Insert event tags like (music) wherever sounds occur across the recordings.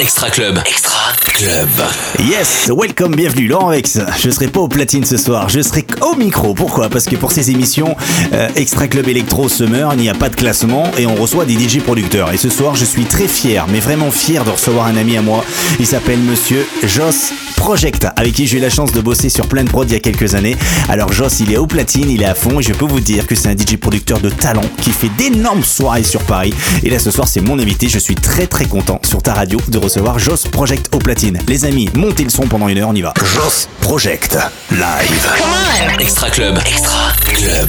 Extra Club. Extra Club. Yes, welcome, bienvenue, Laurent Vex. Je serai pas au platine ce soir, je serai au micro. Pourquoi? Parce que pour ces émissions euh, Extra Club Electro Summer, il n'y a pas de classement et on reçoit des DJ producteurs. Et ce soir, je suis très fier, mais vraiment fier de recevoir un ami à moi. Il s'appelle Monsieur Joss Project, avec qui j'ai eu la chance de bosser sur plein de prod il y a quelques années. Alors Joss, il est au platine, il est à fond et je peux vous dire que c'est un DJ producteur de talent qui fait d'énormes soirées sur Paris. Et là ce soir, c'est mon invité. Je suis très très content sur ta radio de recevoir Joss Project au platine. Les amis, montez le son pendant une heure, on y va. Joss Project live. Extra Club. Extra Club.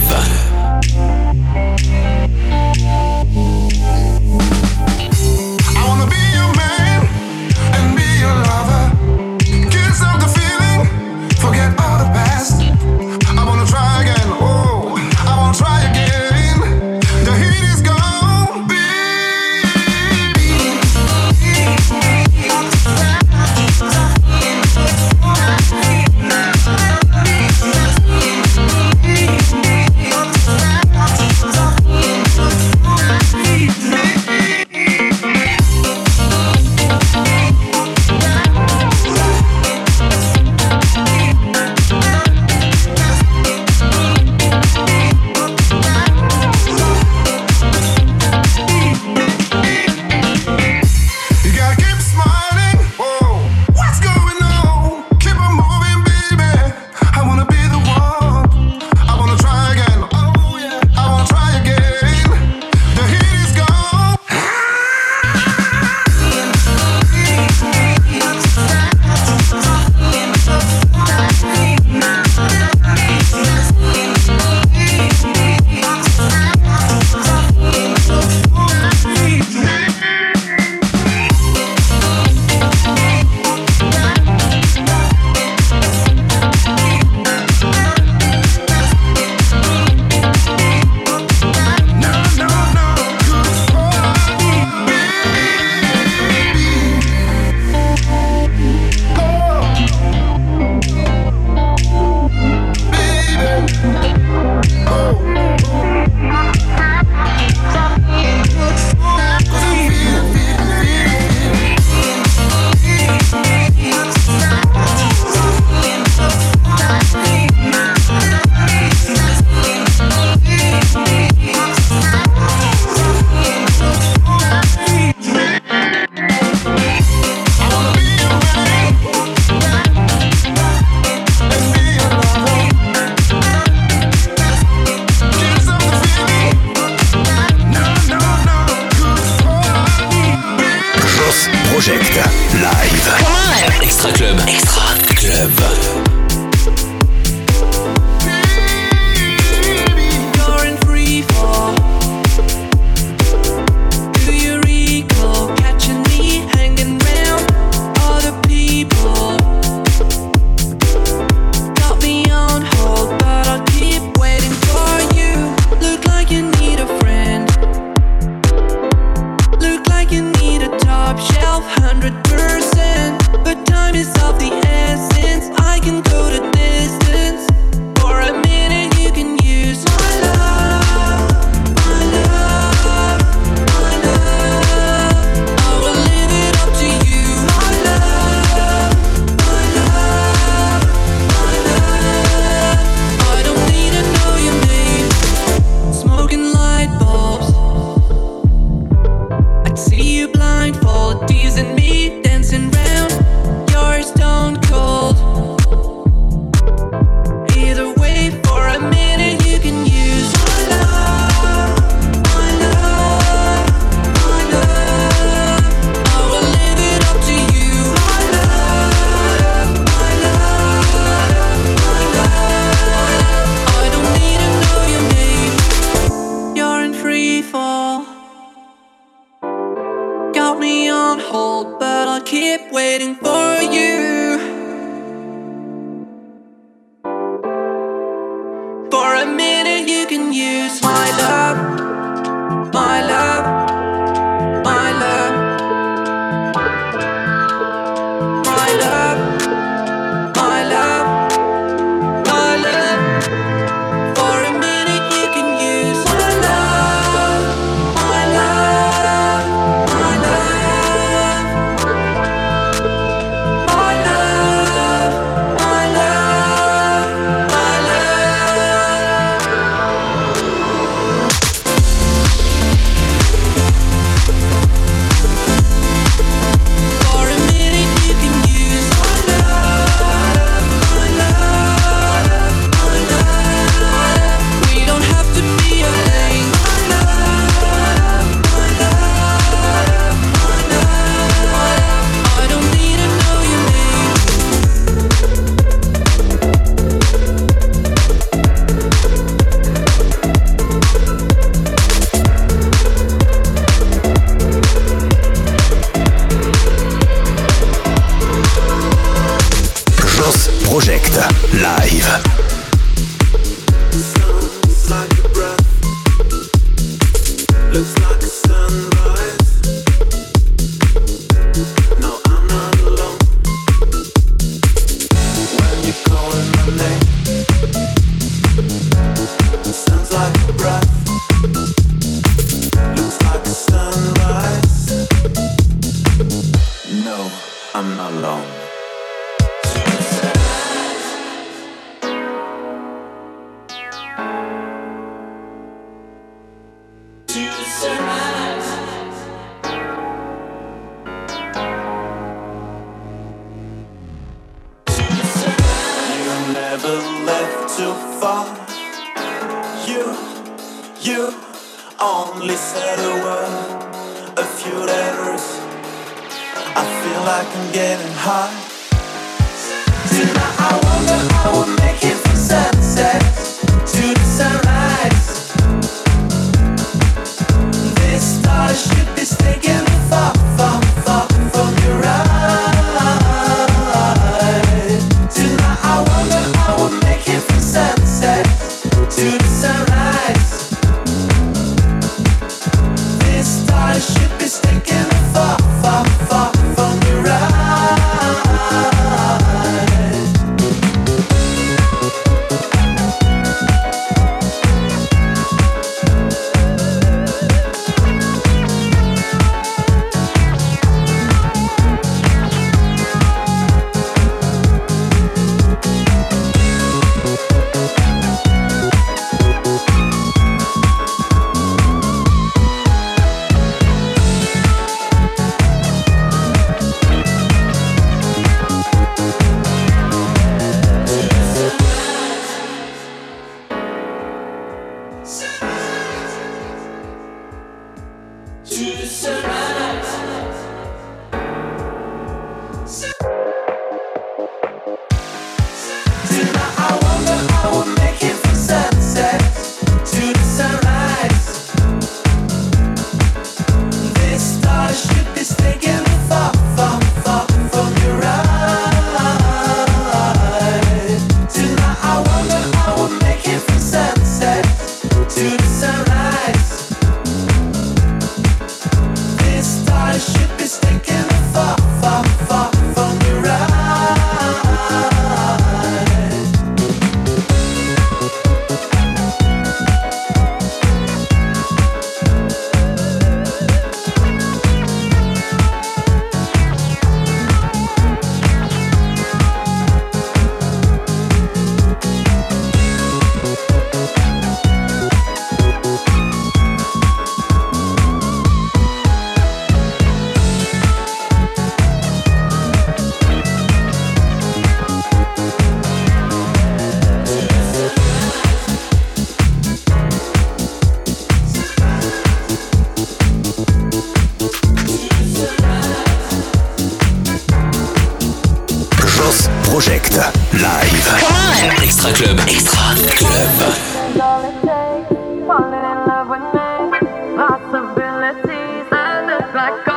Possibilities. I look like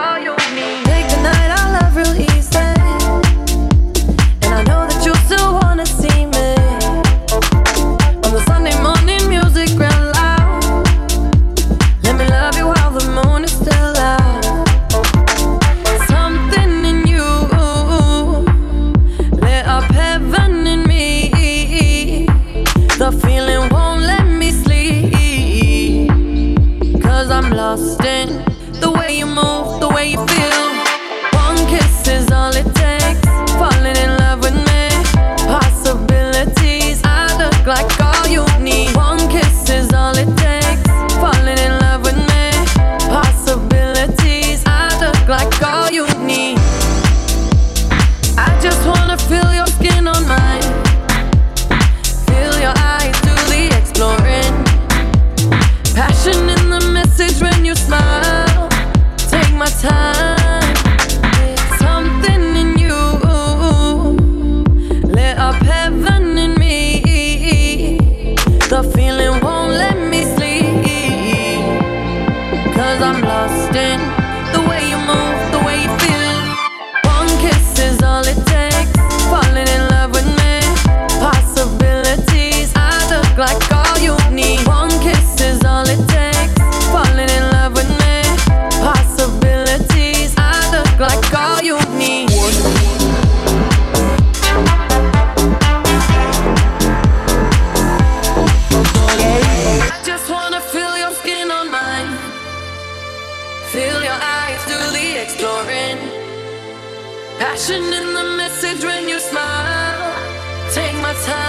my time.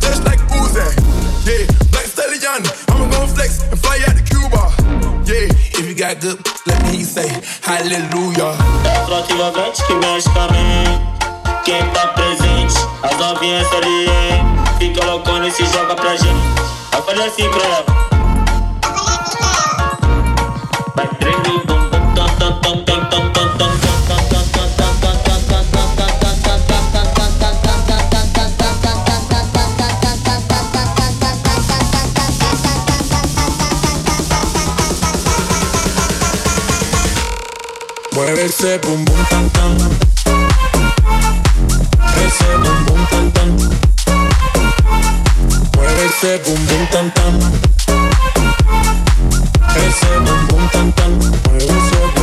got good, let me say hallelujah. É trote vagante que mexe com a mente. Quem tá presente, as novinhas salientes. Fica loucona e se joga pra gente. Vai fazer assim pra ela. Vai tremendo. Ese bum bum tan tan. Ese bum bum tan tan. Mueve ese bum bum tan tan. Ese bum bum tan tan. Mueve ese bum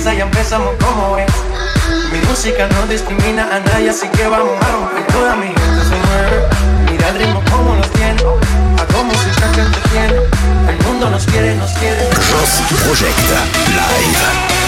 empieza, ya empezamos como es. Mi música no discrimina a nadie, así que vamos a romper. Toda mi gente se mueve, mira el ritmo como los tiene. Hago música que te tiene, el mundo nos quiere, nos quiere. Rossi Project Live.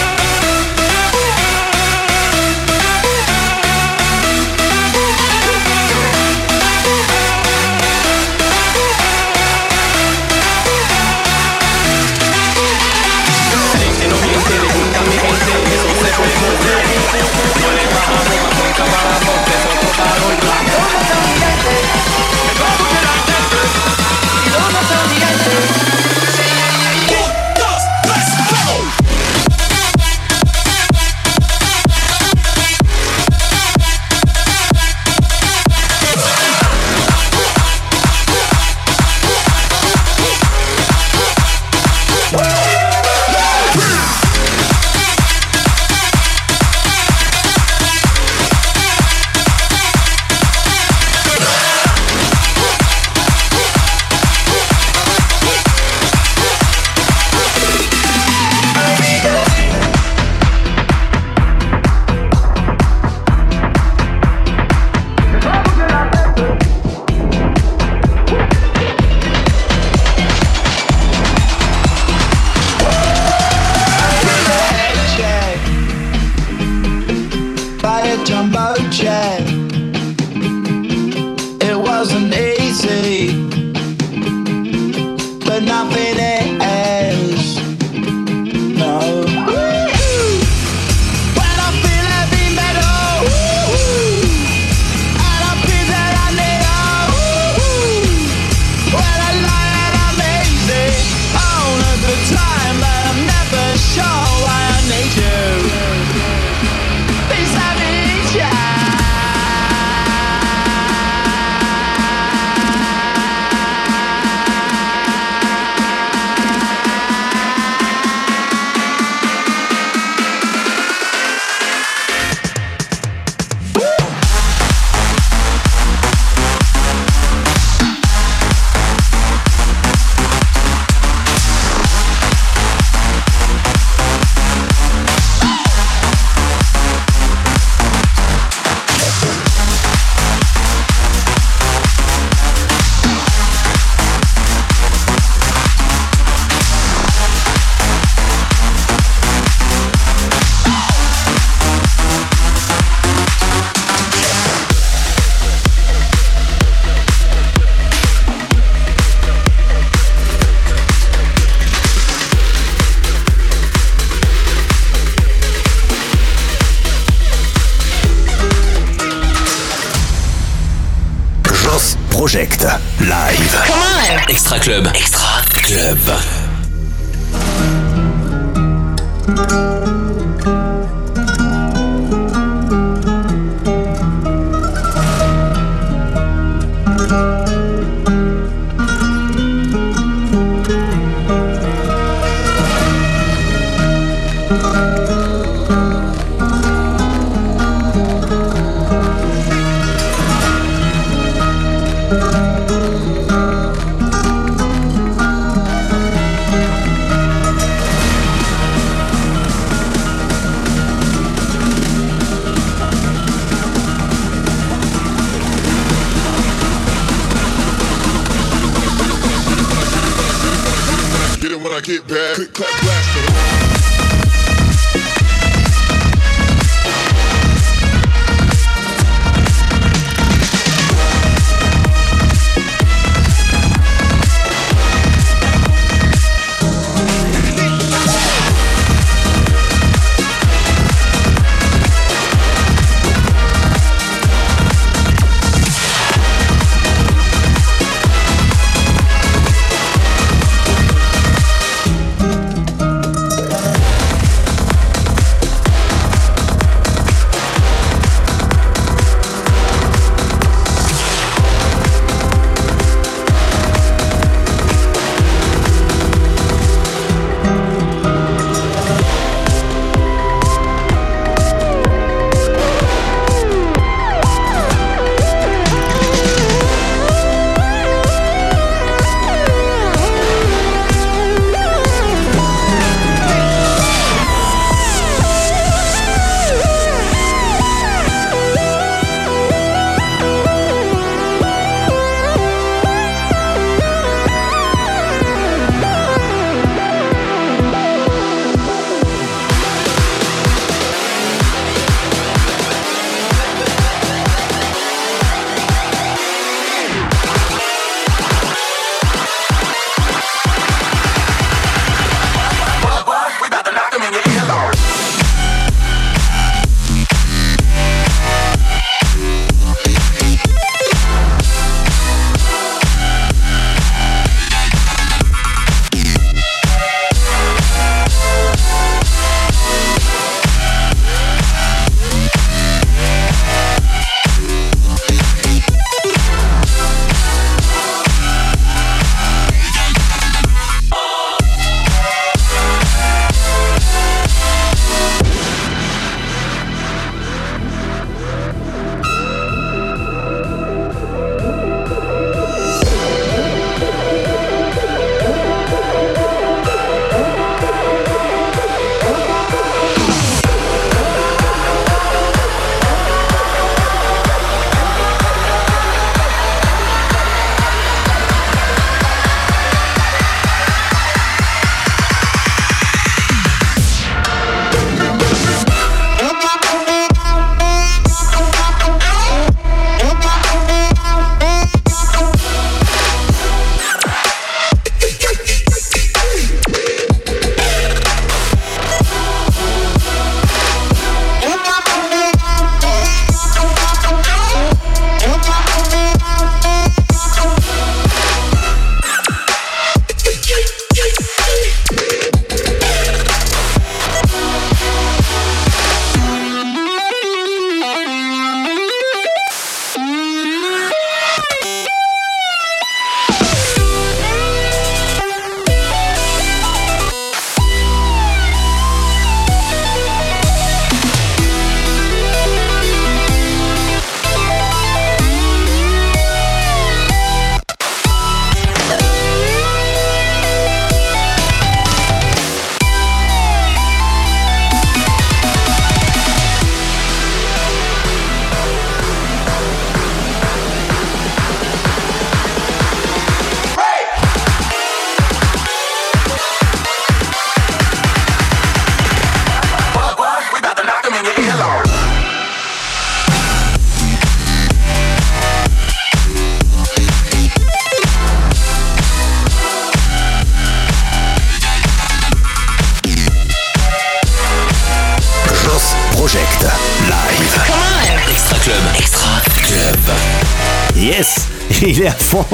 get back! Click, clap, blast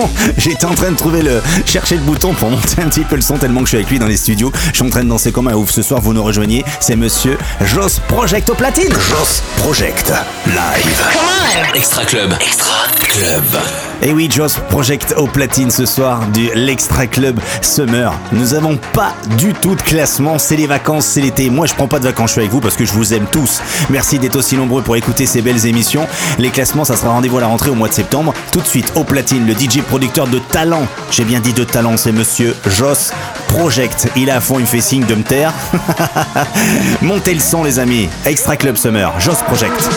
(laughs) J'étais en train de trouver le. chercher le bouton pour monter un petit peu le son tellement que je suis avec lui dans les studios. Je suis en train de danser comme un ouf. Ce soir, vous nous rejoignez. C'est monsieur Joss Project au platine. Joss Project Live. Extra Club. Extra Club. Et oui, Joss Project au platine ce soir du l'Extra Club Summer. Nous avons pas du tout de classement, c'est les vacances, c'est l'été. Moi, je prends pas de vacances, je suis avec vous parce que je vous aime tous. Merci d'être aussi nombreux pour écouter ces belles émissions. Les classements, ça sera rendez-vous à la rentrée au mois de septembre. Tout de suite, au platine, le DJ producteur de talent. J'ai bien dit de talent, c'est monsieur Joss Project. Il est à fond, il me fait signe de me taire. (laughs) Montez le son, les amis. Extra Club Summer, Joss Project.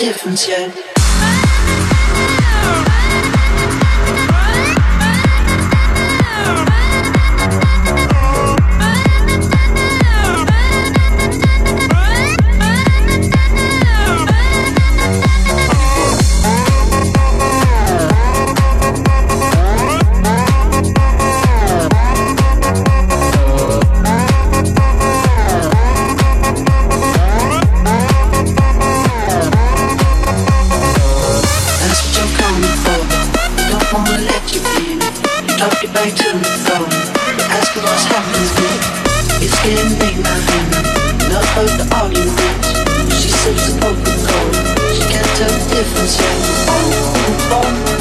Yeah. Let you be. You talk it back to the phone. Asking what's happening. It's getting now, baby. Enough of the arguments. She sips a Coca-Cola. She can't tell the difference yet. Let's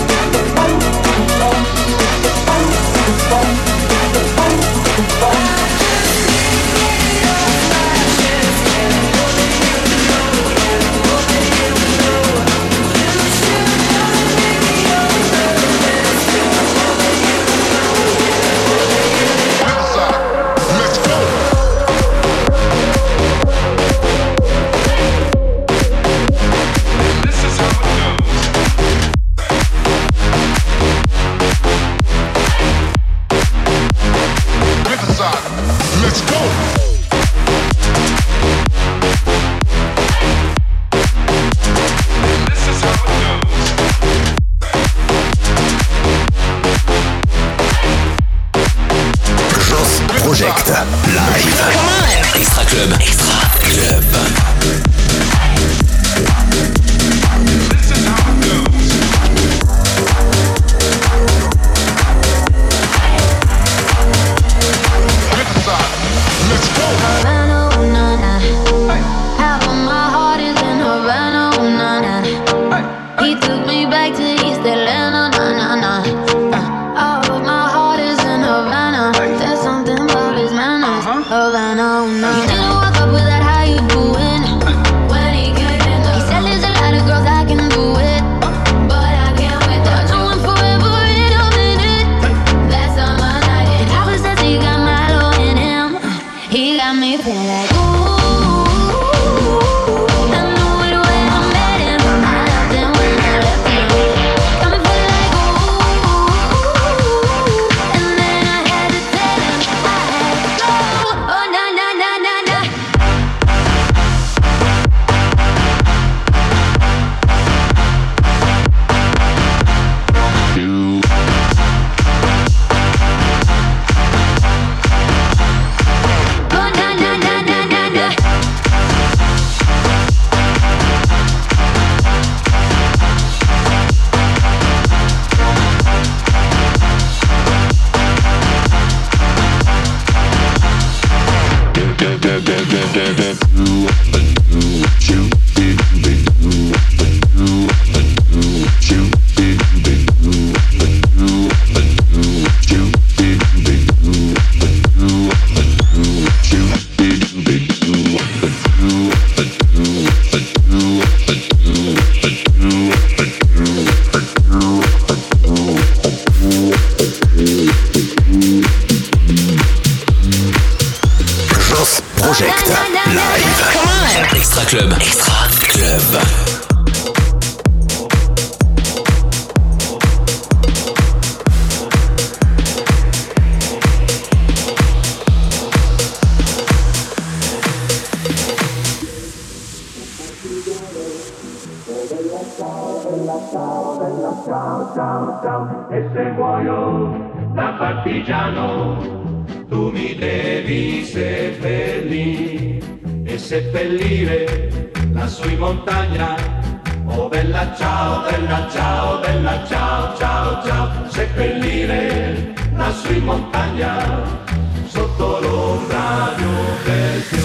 montagna, sotto l'ombra di un bel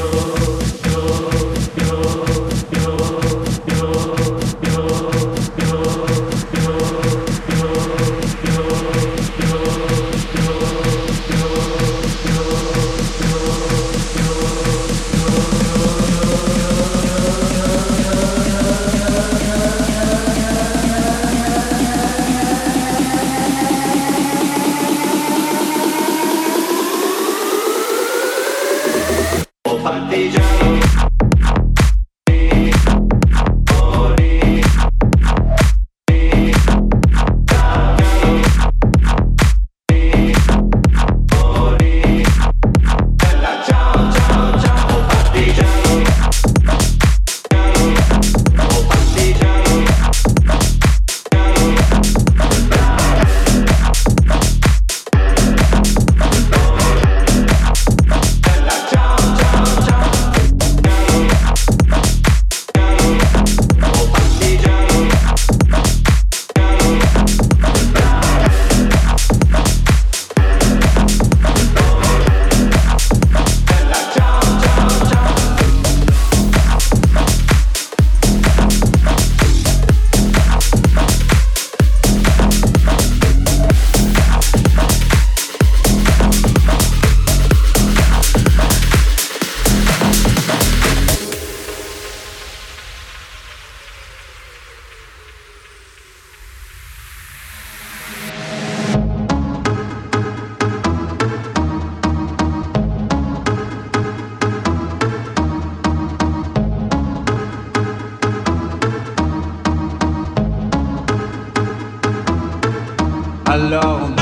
alone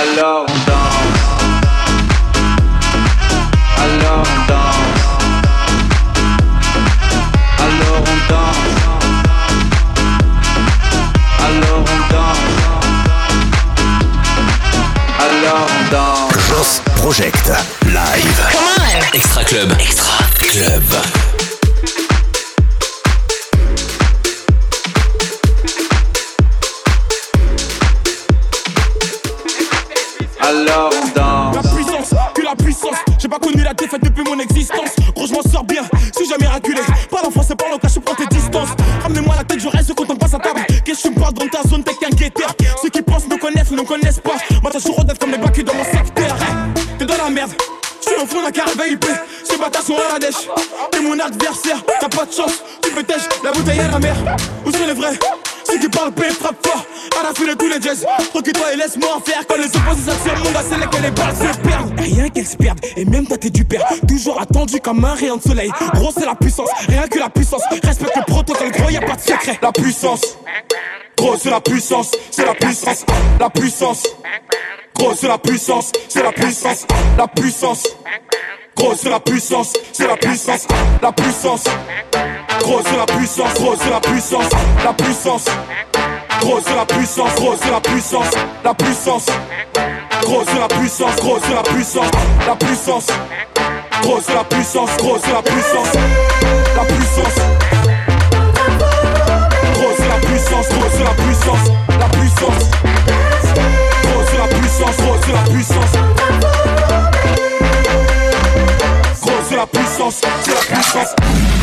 Alors on danse. Alors on danse. Alors on danse. Alors on danse. Alors on danse. Joss Project Live. Extra Club. Extra Club. Mon existence. Gros, je m'en sors bien, si jamais raculé. Parle en français, parle en cache, prends tes distances. Ramenez-moi la tête, je reste quand on passe à table. Qu'est-ce que tu me parles dans ta zone, t'es qu'un guetteur. Ceux qui pensent me connaissent, ne me connaissent pas. Moi, t'as toujours comme les bacs dans mon secteur. T'es dans la merde. Je suis au fond d'un caravane IP, ces bâtards sont à la dèche T'es mon adversaire, t'as pas de chance Tu tèche, la bouteille à la mer Où sont les vrais? Ceux qui parlent paix, frappe fort À la fin de tous les jazz Recule-toi et laisse-moi en faire Quand les opposés s'attirent, mon gars c'est là que les balles se perdent Rien qu'elles se perdent, et même toi t'es du père Comme un rayon de soleil Gros c'est la puissance, rien que la puissance Respecte le protocole, gros y'a pas de secret La puissance Gros c'est la puissance, c'est la puissance La puissance Gros c'est la puissance, c'est la puissance, la puissance. Gros c'est la puissance, c'est la puissance, la puissance. Gros c'est la puissance, gros c'est la puissance, la puissance. Gros c'est la puissance, gros c'est la puissance, la puissance. Gros c'est la puissance, gros c'est la puissance, la puissance. Gros c'est la puissance, gros c'est la puissance, la puissance. Gros c'est la puissance, gros c'est la puissance, la puissance. Gros c'est la puissance, gros c'est la puissance. Gros c'est la puissance, c'est la puissance.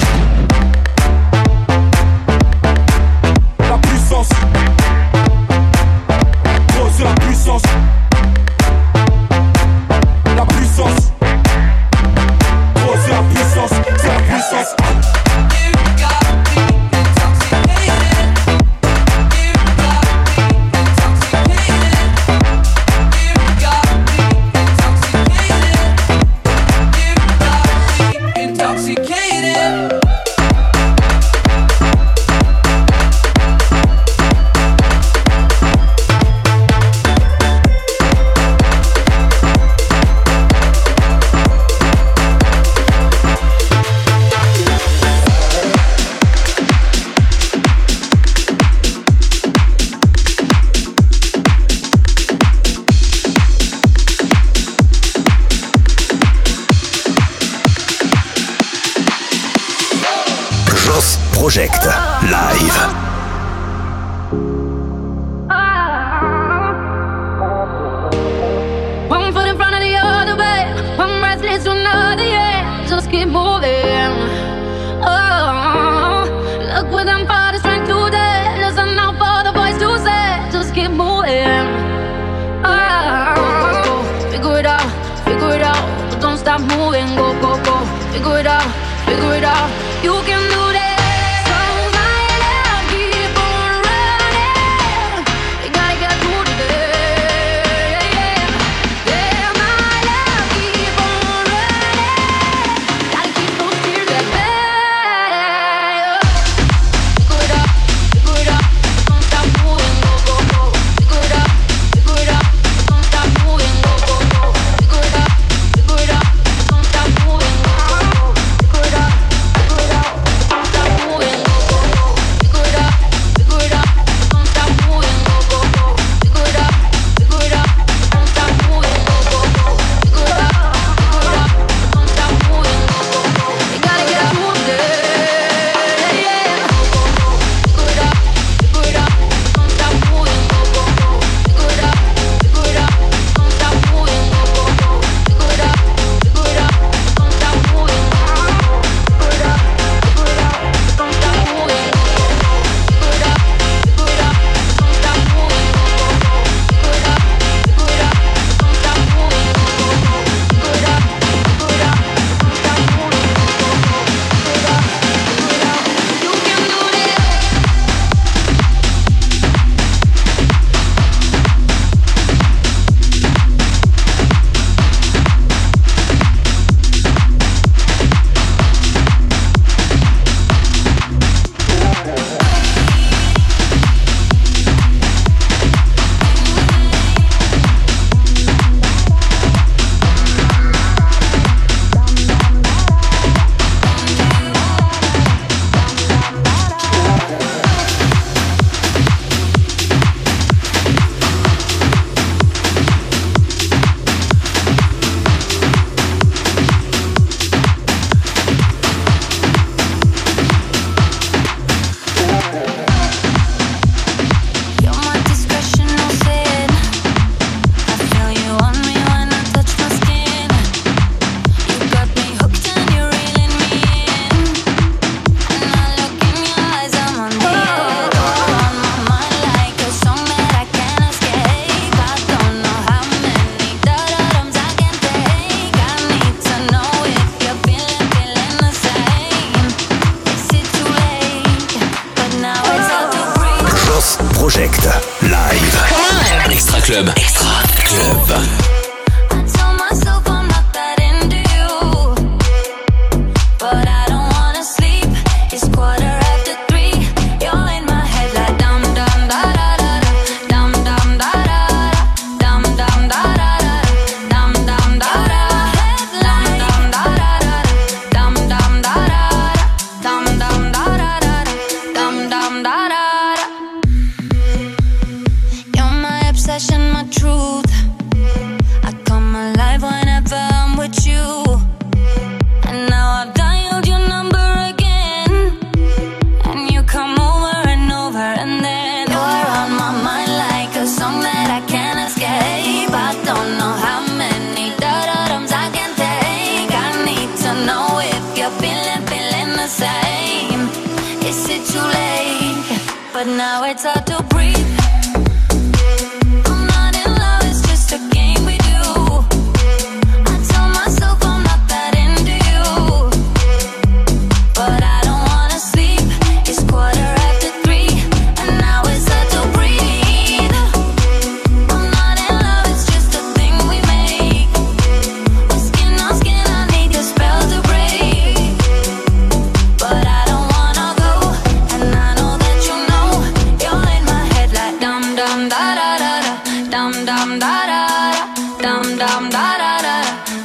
dum da da da.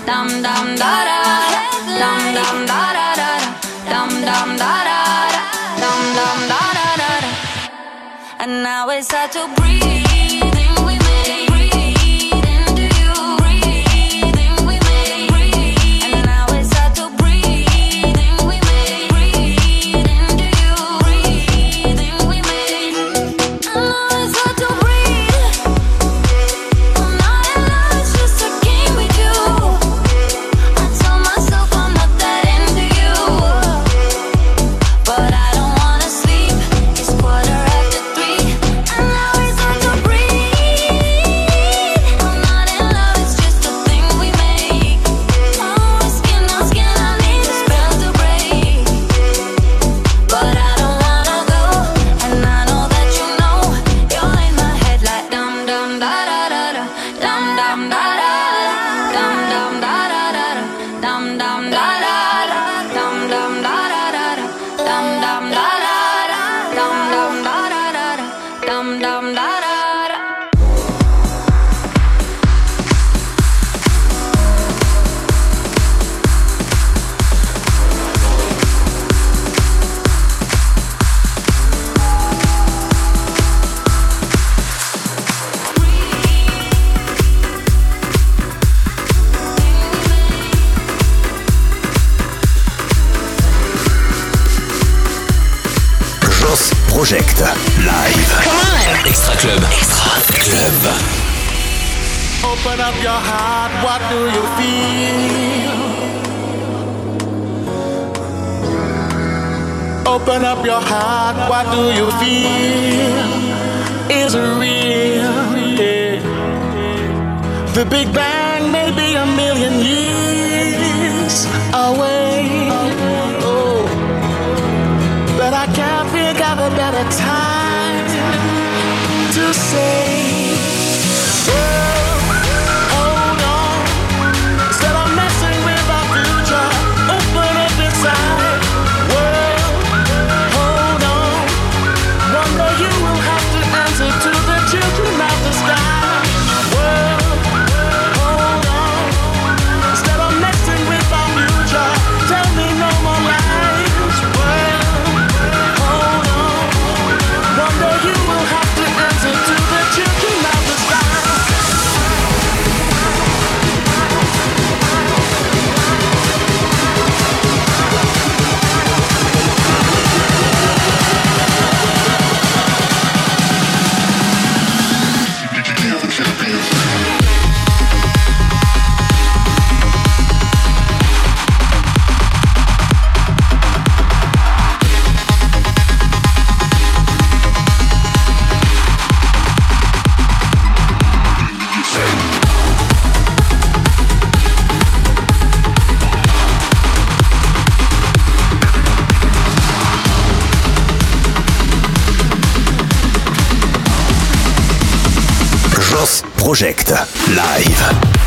Dum dum da da. Dum dum da da da. Dum dum da da dum dum da da da. And now it's hard to breathe. real, is real. Yeah. The Big Bang may be a million years away. Oh, but I can't think of a better time to say. Oh. Project live.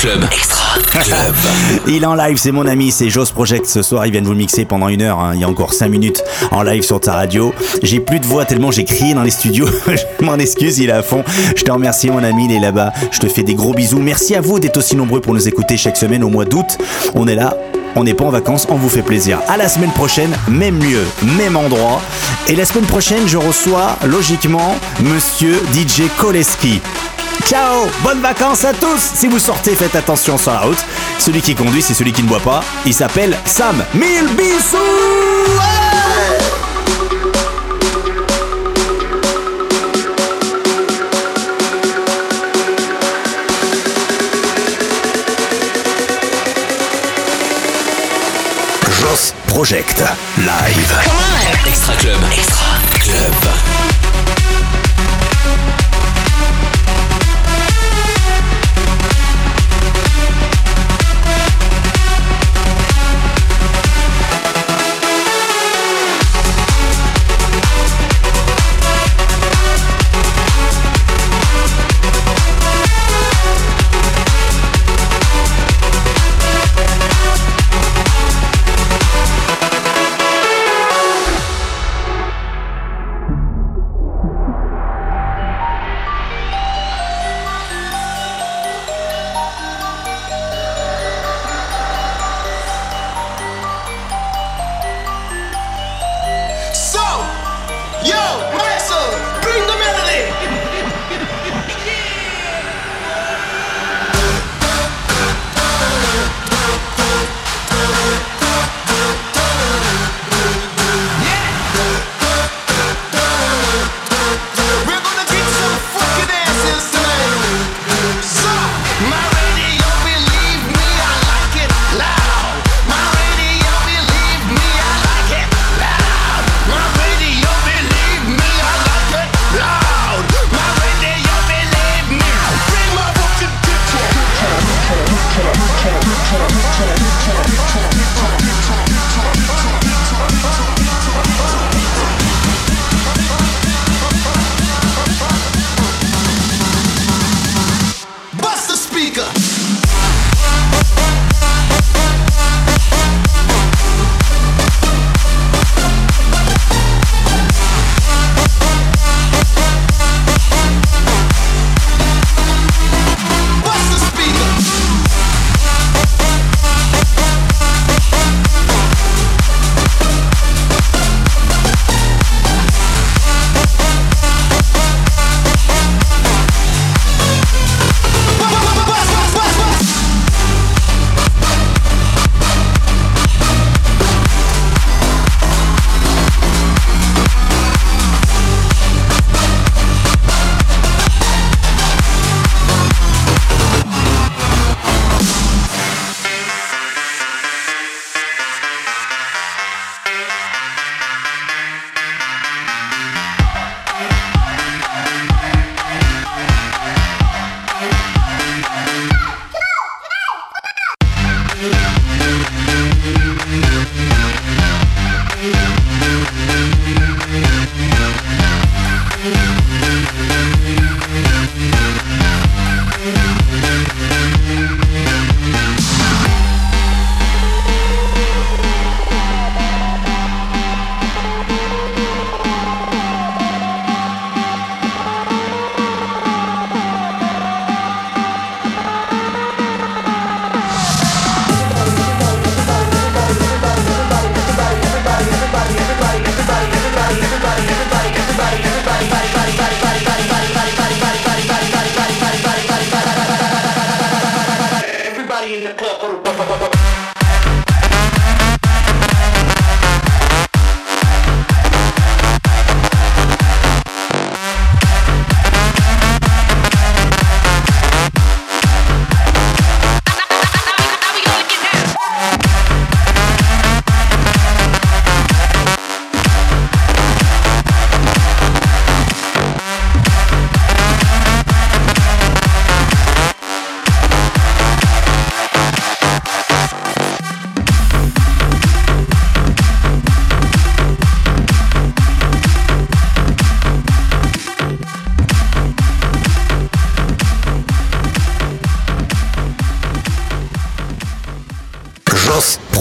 Club. Extra Club. (laughs) Il est en live, c'est mon ami, c'est Jos Project. Ce soir, ils viennent vous mixer pendant une heure. Hein. Il y a encore 5 minutes en live sur ta radio. J'ai plus de voix tellement j'ai crié dans les studios. (laughs) je m'en excuse, il est à fond. Je te remercie, mon ami, il est là-bas. Je te fais des gros bisous. Merci à vous d'être aussi nombreux pour nous écouter chaque semaine au mois d'août. On est là on n'est pas en vacances, on vous fait plaisir. À la semaine prochaine, même lieu, même endroit. Et la semaine prochaine, je reçois logiquement Monsieur DJ Koleski. Ciao Bonnes vacances à tous Si vous sortez, faites attention sur la route. Celui qui conduit, c'est celui qui ne boit pas. Il s'appelle Sam. Mille bisous Project live. Extra club. Extra club.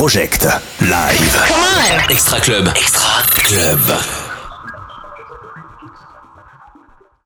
Project. Live. Come on. Extra Club.